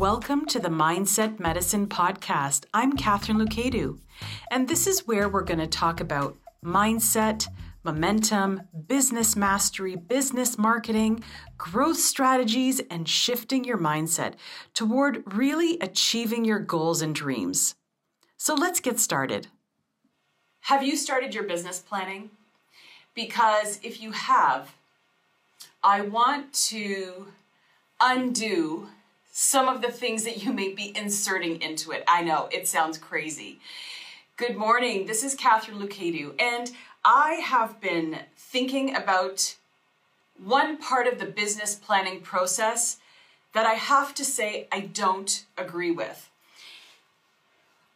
Welcome to the Mindset Medicine Podcast. I'm Catherine Lucadu, and this is where we're going to talk about mindset, momentum, business mastery, business marketing, growth strategies, and shifting your mindset toward really achieving your goals and dreams. So let's get started. Have you started your business planning? Because if you have, I want to undo some of the things that you may be inserting into it. I know it sounds crazy. Good morning. This is Catherine Lucadu, and I have been thinking about one part of the business planning process that I have to say I don't agree with.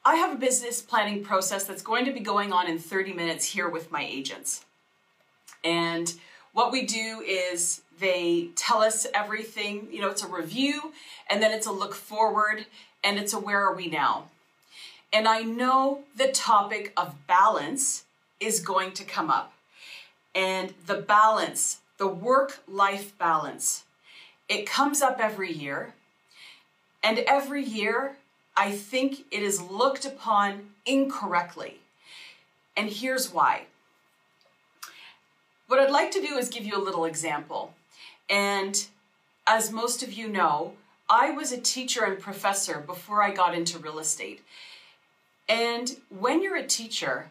I have a business planning process that's going to be going on in 30 minutes here with my agents. And what we do is they tell us everything, you know, it's a review and then it's a look forward and it's a where are we now. And I know the topic of balance is going to come up. And the balance, the work life balance, it comes up every year. And every year, I think it is looked upon incorrectly. And here's why. What I'd like to do is give you a little example. And as most of you know, I was a teacher and professor before I got into real estate. And when you're a teacher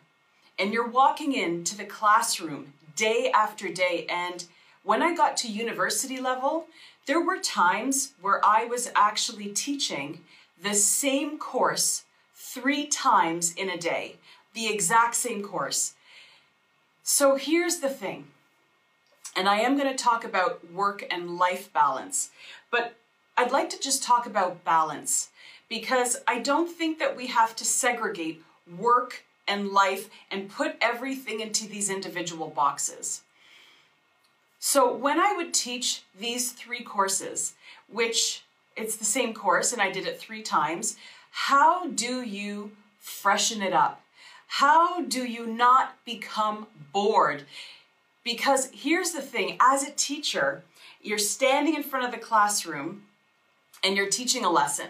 and you're walking into the classroom day after day, and when I got to university level, there were times where I was actually teaching the same course three times in a day, the exact same course. So here's the thing and I am going to talk about work and life balance. But I'd like to just talk about balance because I don't think that we have to segregate work and life and put everything into these individual boxes. So when I would teach these three courses, which it's the same course and I did it three times, how do you freshen it up? How do you not become bored? Because here's the thing as a teacher, you're standing in front of the classroom and you're teaching a lesson.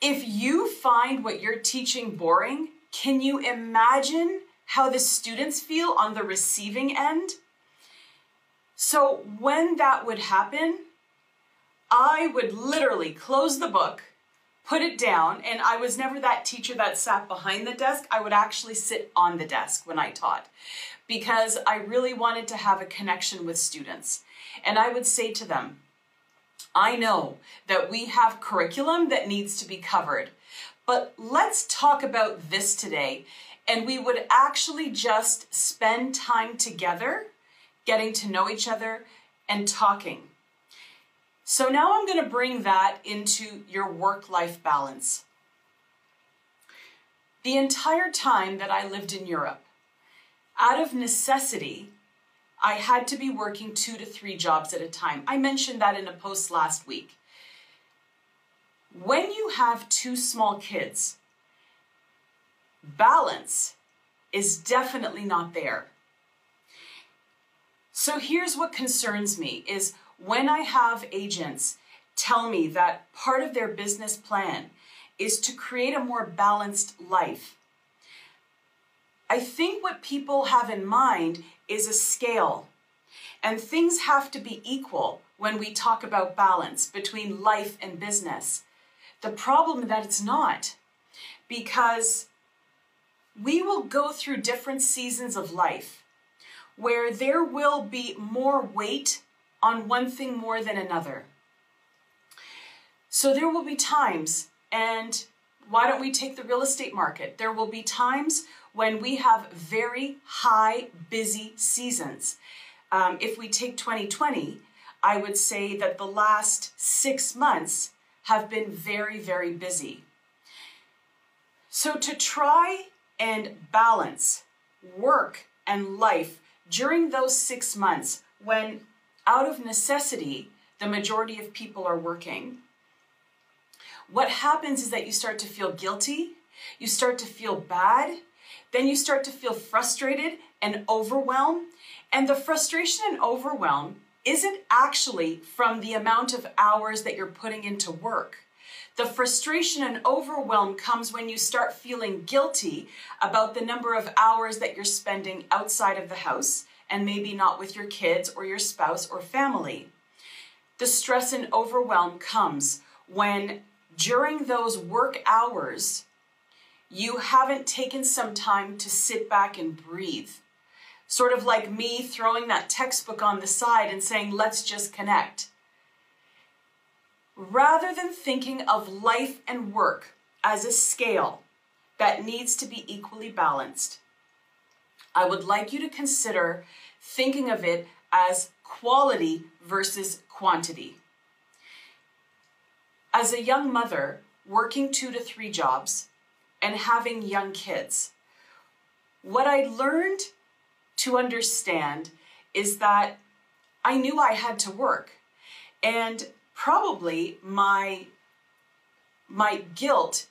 If you find what you're teaching boring, can you imagine how the students feel on the receiving end? So, when that would happen, I would literally close the book, put it down, and I was never that teacher that sat behind the desk. I would actually sit on the desk when I taught because I really wanted to have a connection with students. And I would say to them, I know that we have curriculum that needs to be covered, but let's talk about this today. And we would actually just spend time together, getting to know each other and talking. So now I'm going to bring that into your work life balance. The entire time that I lived in Europe, out of necessity, I had to be working two to three jobs at a time. I mentioned that in a post last week. When you have two small kids, balance is definitely not there. So here's what concerns me is when I have agents tell me that part of their business plan is to create a more balanced life I think what people have in mind is a scale. And things have to be equal when we talk about balance between life and business. The problem that it's not, because we will go through different seasons of life where there will be more weight on one thing more than another. So there will be times, and why don't we take the real estate market? There will be times when we have very high, busy seasons. Um, if we take 2020, I would say that the last six months have been very, very busy. So, to try and balance work and life during those six months when, out of necessity, the majority of people are working, what happens is that you start to feel guilty, you start to feel bad, then you start to feel frustrated and overwhelmed. And the frustration and overwhelm isn't actually from the amount of hours that you're putting into work. The frustration and overwhelm comes when you start feeling guilty about the number of hours that you're spending outside of the house and maybe not with your kids or your spouse or family. The stress and overwhelm comes when during those work hours, you haven't taken some time to sit back and breathe. Sort of like me throwing that textbook on the side and saying, let's just connect rather than thinking of life and work as a scale that needs to be equally balanced, I would like you to consider thinking of it as quality versus quantity. As a young mother working two to three jobs and having young kids, what I learned to understand is that I knew I had to work. And probably my my guilt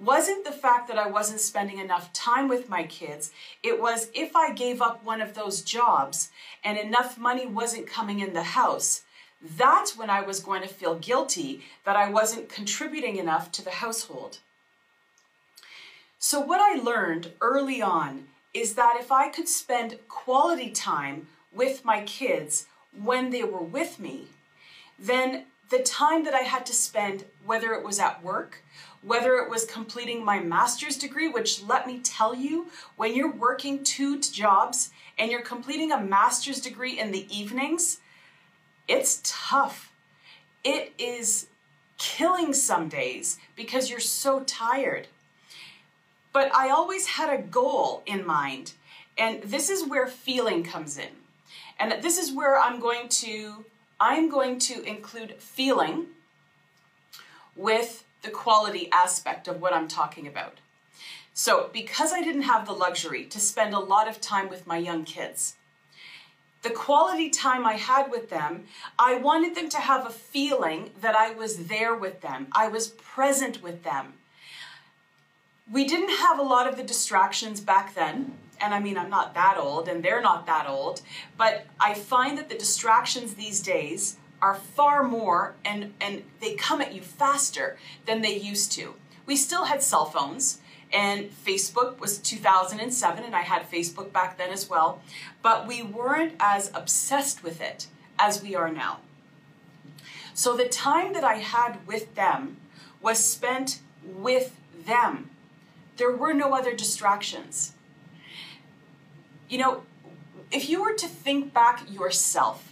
wasn't the fact that I wasn't spending enough time with my kids. It was if I gave up one of those jobs and enough money wasn't coming in the house, that's when I was going to feel guilty that I wasn't contributing enough to the household. So, what I learned early on is that if I could spend quality time with my kids when they were with me, then the time that I had to spend, whether it was at work, whether it was completing my master's degree, which let me tell you, when you're working two jobs and you're completing a master's degree in the evenings, it's tough. It is killing some days because you're so tired. But I always had a goal in mind, and this is where feeling comes in. And this is where I'm going to I'm going to include feeling with the quality aspect of what I'm talking about. So, because I didn't have the luxury to spend a lot of time with my young kids, the quality time I had with them, I wanted them to have a feeling that I was there with them, I was present with them. We didn't have a lot of the distractions back then and I mean, I'm not that old and they're not that old, but I find that the distractions these days are far more and, and they come at you faster than they used to. We still had cell phones, and Facebook was 2007, and I had Facebook back then as well, but we weren't as obsessed with it as we are now. So the time that I had with them was spent with them. There were no other distractions. You know, if you were to think back yourself,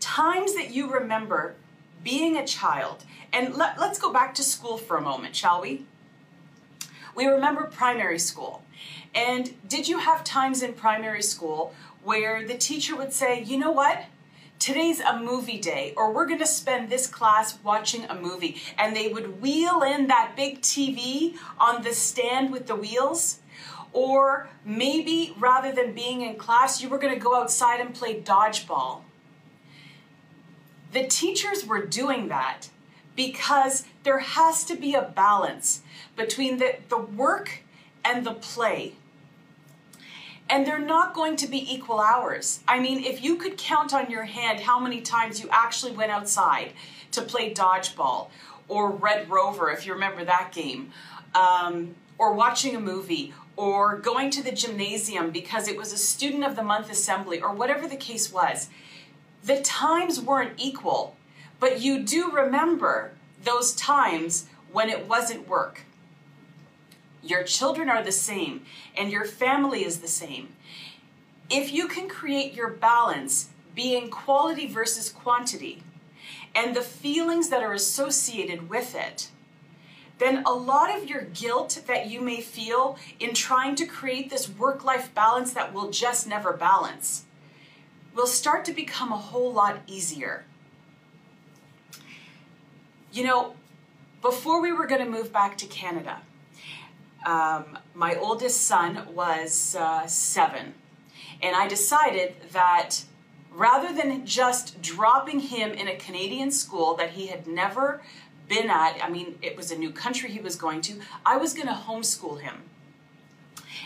times that you remember being a child, and let, us go back to school for a moment, shall we? We remember primary school. And did you have times in primary school where the teacher would say, you know what? Today's a movie day, or we're to spend this class watching a movie. And they would wheel in that big TV on the stand with the wheels or maybe rather than being in class, you were to go outside and play dodgeball. The teachers were doing that because there has to be a balance between the, the work and the play. And they're not going to be equal hours. I mean, if you could count on your hand how many times you actually went outside to play dodgeball or Red Rover, if you remember that game, um, or watching a movie or going to the gymnasium because it was a student of the month assembly or whatever the case was. The times weren't equal, but you do remember those times when it wasn't work. Your children are the same and your family is the same. If you can create your balance being quality versus quantity and the feelings that are associated with it, then a lot of your guilt that you may feel in trying to create this work life balance that will just never balance will start to become a whole lot easier. You know, before we were going to move back to Canada, um, my oldest son was uh, seven, and I decided that rather than just dropping him in a Canadian school that he had never been at, I mean, it was a new country he was going to, I was going to homeschool him.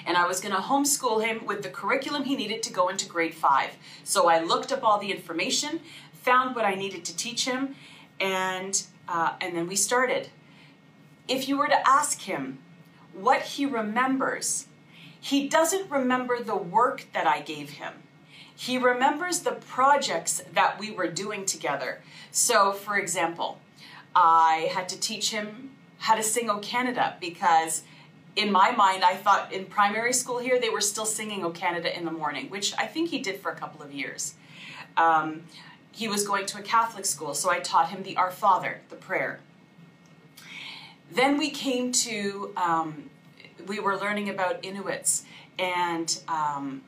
And I was going to homeschool him with the curriculum he needed to go into grade five. So I looked up all the information, found what I needed to teach him, and uh, and then we started. If you were to ask him what he remembers, he doesn't remember the work that I gave him. He remembers the projects that we were doing together. So, for example, I had to teach him how to sing O Canada because in my mind, I thought in primary school here they were still singing O Canada in the morning, which I think he did for a couple of years. Um, he was going to a Catholic school, so I taught him the Our Father, the prayer. Then we came to, um, we were learning about Inuits and um,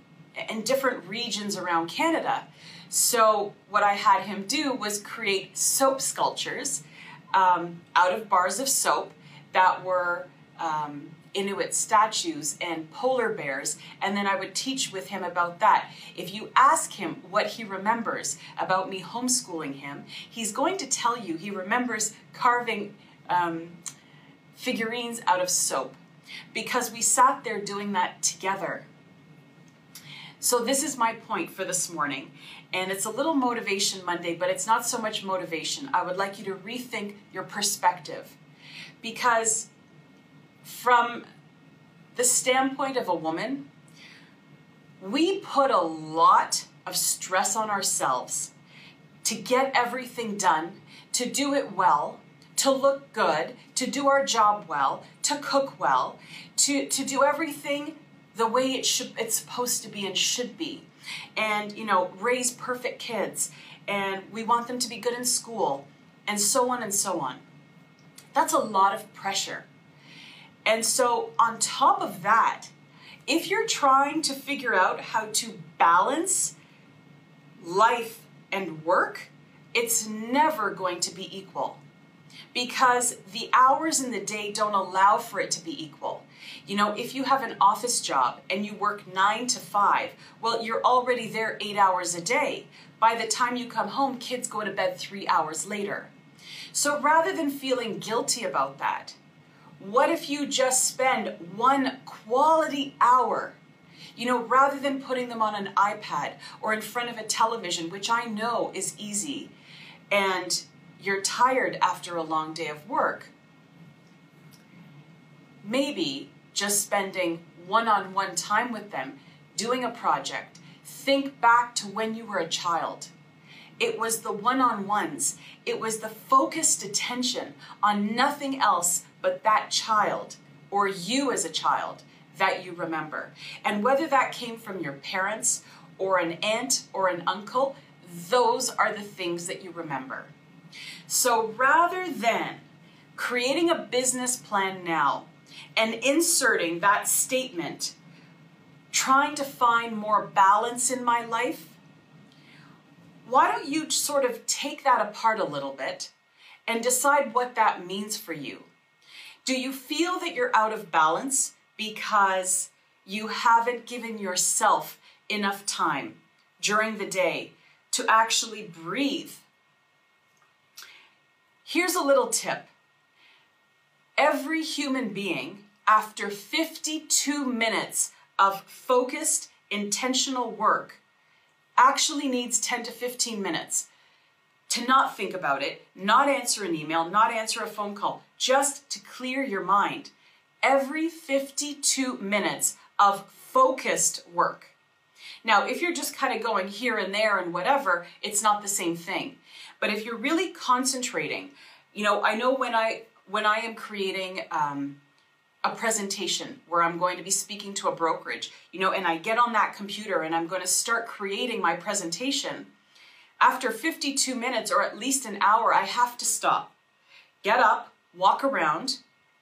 and different regions around Canada. So what I had him do was create soap sculptures um, out of bars of soap that were um, Inuit statues and polar bears, and then I would teach with him about that. If you ask him what he remembers about me homeschooling him, he's going to tell you he remembers carving um, figurines out of soap because we sat there doing that together. So, this is my point for this morning. And it's a little motivation Monday, but it's not so much motivation. I would like you to rethink your perspective because from the standpoint of a woman, we put a lot of stress on ourselves to get everything done, to do it well, to look good, to do our job well, to cook well, to, to do everything the way it should it's supposed to be and should be. And you know, raise perfect kids and we want them to be good in school and so on and so on. That's a lot of pressure. And so, on top of that, if you're trying to figure out how to balance life and work, it's never going to be equal because the hours in the day don't allow for it to be equal. You know, if you have an office job and you work nine to five, well, you're already there eight hours a day. By the time you come home, kids go to bed three hours later. So rather than feeling guilty about that, what if you just spend one quality hour? You know, rather than putting them on an iPad or in front of a television, which I know is easy, and you're tired after a long day of work. Maybe just spending one on one time with them, doing a project. Think back to when you were a child. It was the one on ones, it was the focused attention on nothing else but that child or you as a child that you remember. And whether that came from your parents or an aunt or an uncle, those are the things that you remember. So rather than creating a business plan now and inserting that statement, trying to find more balance in my life, why don't you sort of take that apart a little bit and decide what that means for you? Do you feel that you're out of balance because you haven't given yourself enough time during the day to actually breathe? Here's a little tip. Every human being, after 52 minutes of focused, intentional work, actually needs 10 to 15 minutes to not think about it, not answer an email, not answer a phone call, just to clear your mind. Every 52 minutes of focused work. Now, if you're just kind of going here and there and whatever, it's not the same thing. But if you're really concentrating, you know, I know when I when I am creating um, a presentation where I'm going to be speaking to a brokerage, you know, and I get on that computer and I'm going to start creating my presentation. After 52 minutes or at least an hour, I have to stop, get up, walk around,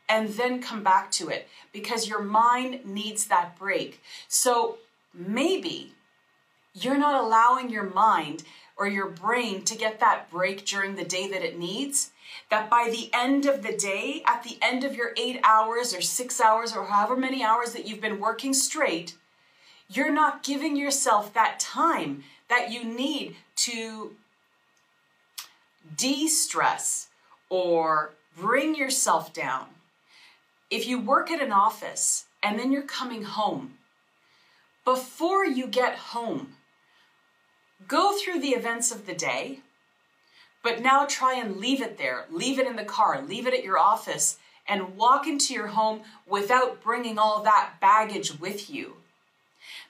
and then come back to it because your mind needs that break. So maybe you're not allowing your mind or your brain to get that break during the day that it needs, that by the end of the day, at the end of your eight hours or six hours or however many hours that you've been working straight, you're not giving yourself that time that you need to de stress or bring yourself down. If you work at an office and then you're coming home. Before you get home, go through the events of the day, but now try and leave it there. Leave it in the car, leave it at your office, and walk into your home without bringing all that baggage with you.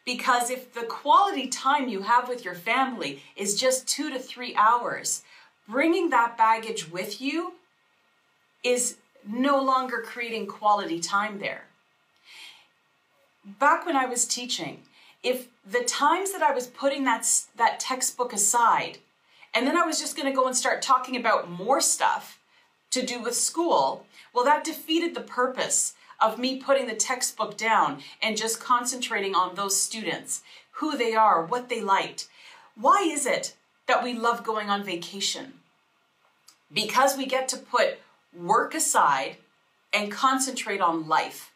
Because if the quality time you have with your family is just two to three hours, bringing that baggage with you is no longer creating quality time there. Back when I was teaching, if the times that I was putting that, that textbook aside, and then I was just going to go and start talking about more stuff to do with school, well, that defeated the purpose of me putting the textbook down and just concentrating on those students, who they are, what they liked. Why is it that we love going on vacation? Because we get to put work aside and concentrate on life.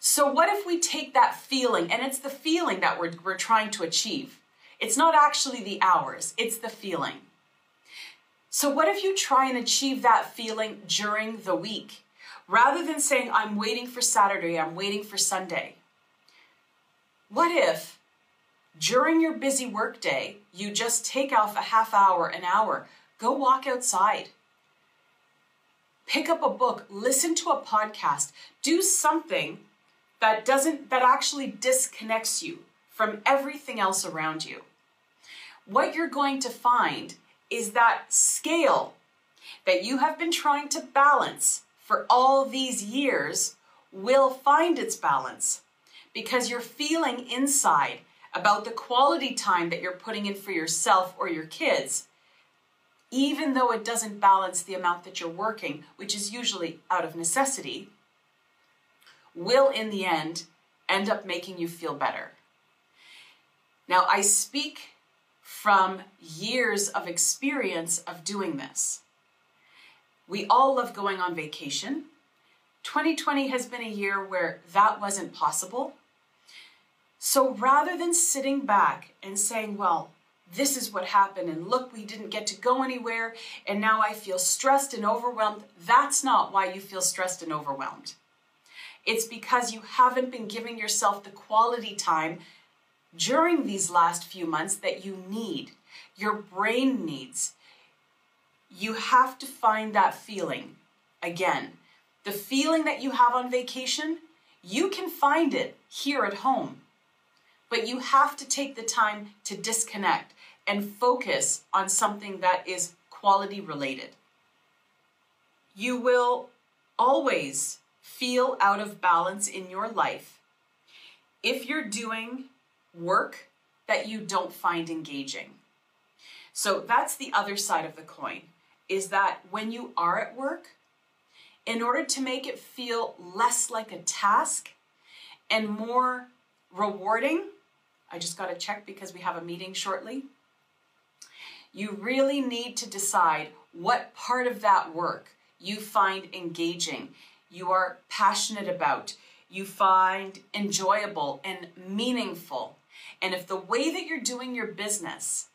So, what if we take that feeling, and it's the feeling that we're, we're trying to achieve? It's not actually the hours, it's the feeling. So, what if you try and achieve that feeling during the week? Rather than saying, I'm waiting for Saturday, I'm waiting for Sunday. What if during your busy workday, you just take off a half hour, an hour, go walk outside? Pick up a book, listen to a podcast, do something that doesn't that actually disconnects you from everything else around you. What you're going to find is that scale that you have been trying to balance for all these years will find its balance because you're feeling inside about the quality time that you're putting in for yourself or your kids, even though it doesn't balance the amount that you're working, which is usually out of necessity will in the end end up making you feel better. Now, I speak from years of experience of doing this. We all love going on vacation. 2020 has been a year where that wasn't possible. So rather than sitting back and saying, well, this is what happened, and look, we didn't get to go anywhere, and now I feel stressed and overwhelmed, that's not why you feel stressed and overwhelmed. It's because you haven't been giving yourself the quality time during these last few months that you need, your brain needs. You have to find that feeling. Again, the feeling that you have on vacation, you can find it here at home. But you have to take the time to disconnect and focus on something that is quality related. You will always feel out of balance in your life if you're doing work that you don't find engaging. So that's the other side of the coin is that when you are at work, in order to make it feel less like a task and more rewarding, I just got to check because we have a meeting shortly. You really need to decide what part of that work you find engaging you are passionate about, you find enjoyable and meaningful. And if the way that you're doing your business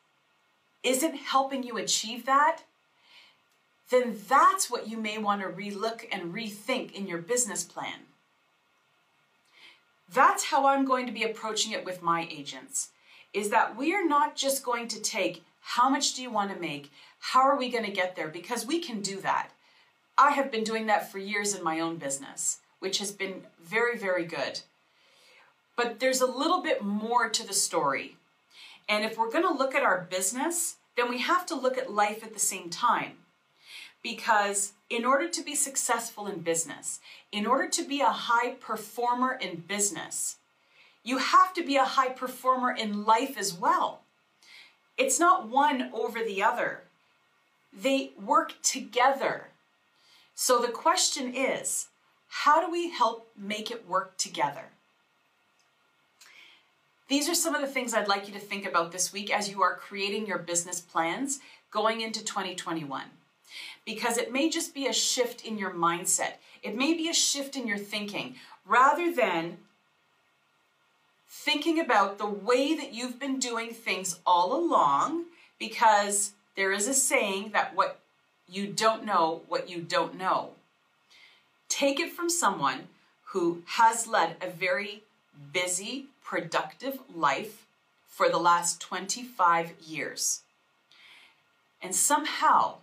isn't helping you achieve that, then that's what you may want to relook and rethink in your business plan. That's how I'm going to be approaching it with my agents. Is that we are not just going to take how much do you want to make? How are we going to get there? Because we can do that. I have been doing that for years in my own business, which has been very, very good. But there's a little bit more to the story. And if we're going to look at our business, then we have to look at life at the same time. Because in order to be successful in business, in order to be a high performer in business, you have to be a high performer in life as well. It's not one over the other, they work together. So the question is how do we help make it work together? These are some of the things I'd like you to think about this week as you are creating your business plans going into 2021. Because it may just be a shift in your mindset, it may be a shift in your thinking rather than thinking about the way that you've been doing things all along. Because there is a saying that what you don't know what you don't know. Take it from someone who has led a very busy, productive life for the last 25 years. And somehow,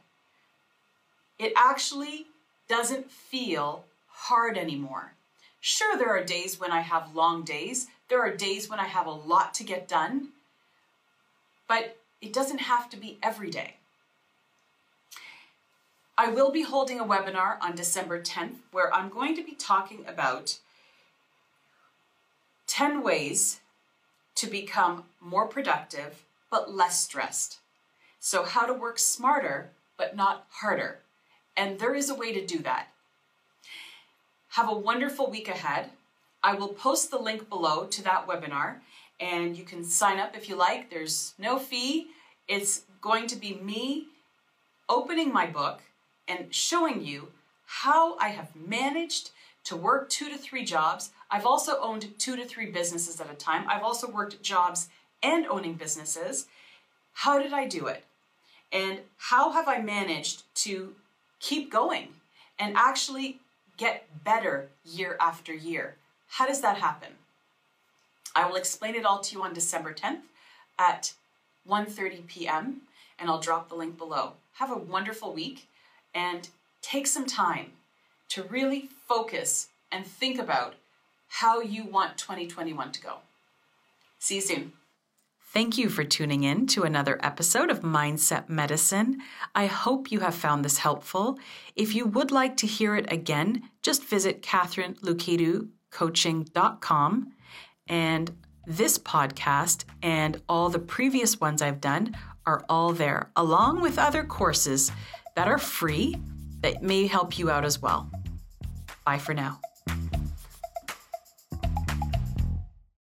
it actually doesn't feel hard anymore. Sure, there are days when I have long days, there are days when I have a lot to get done, but it doesn't have to be every day. I will be holding a webinar on December 10th where I'm going to be talking about 10 ways to become more productive but less stressed. So, how to work smarter but not harder. And there is a way to do that. Have a wonderful week ahead. I will post the link below to that webinar and you can sign up if you like. There's no fee. It's going to be me opening my book and showing you how I have managed to work two to three jobs. I've also owned two to three businesses at a time. I've also worked jobs and owning businesses. How did I do it? And how have I managed to keep going and actually get better year after year? How does that happen? I will explain it all to you on December 10th at 1:30 p.m. and I'll drop the link below. Have a wonderful week and take some time to really focus and think about how you want 2021 to go. See you soon. Thank you for tuning in to another episode of Mindset Medicine. I hope you have found this helpful. If you would like to hear it again, just visit CatherineLukiducoaching.com and this podcast and all the previous ones I've done are all there, along with other courses that are free that may help you out as well. Bye for now.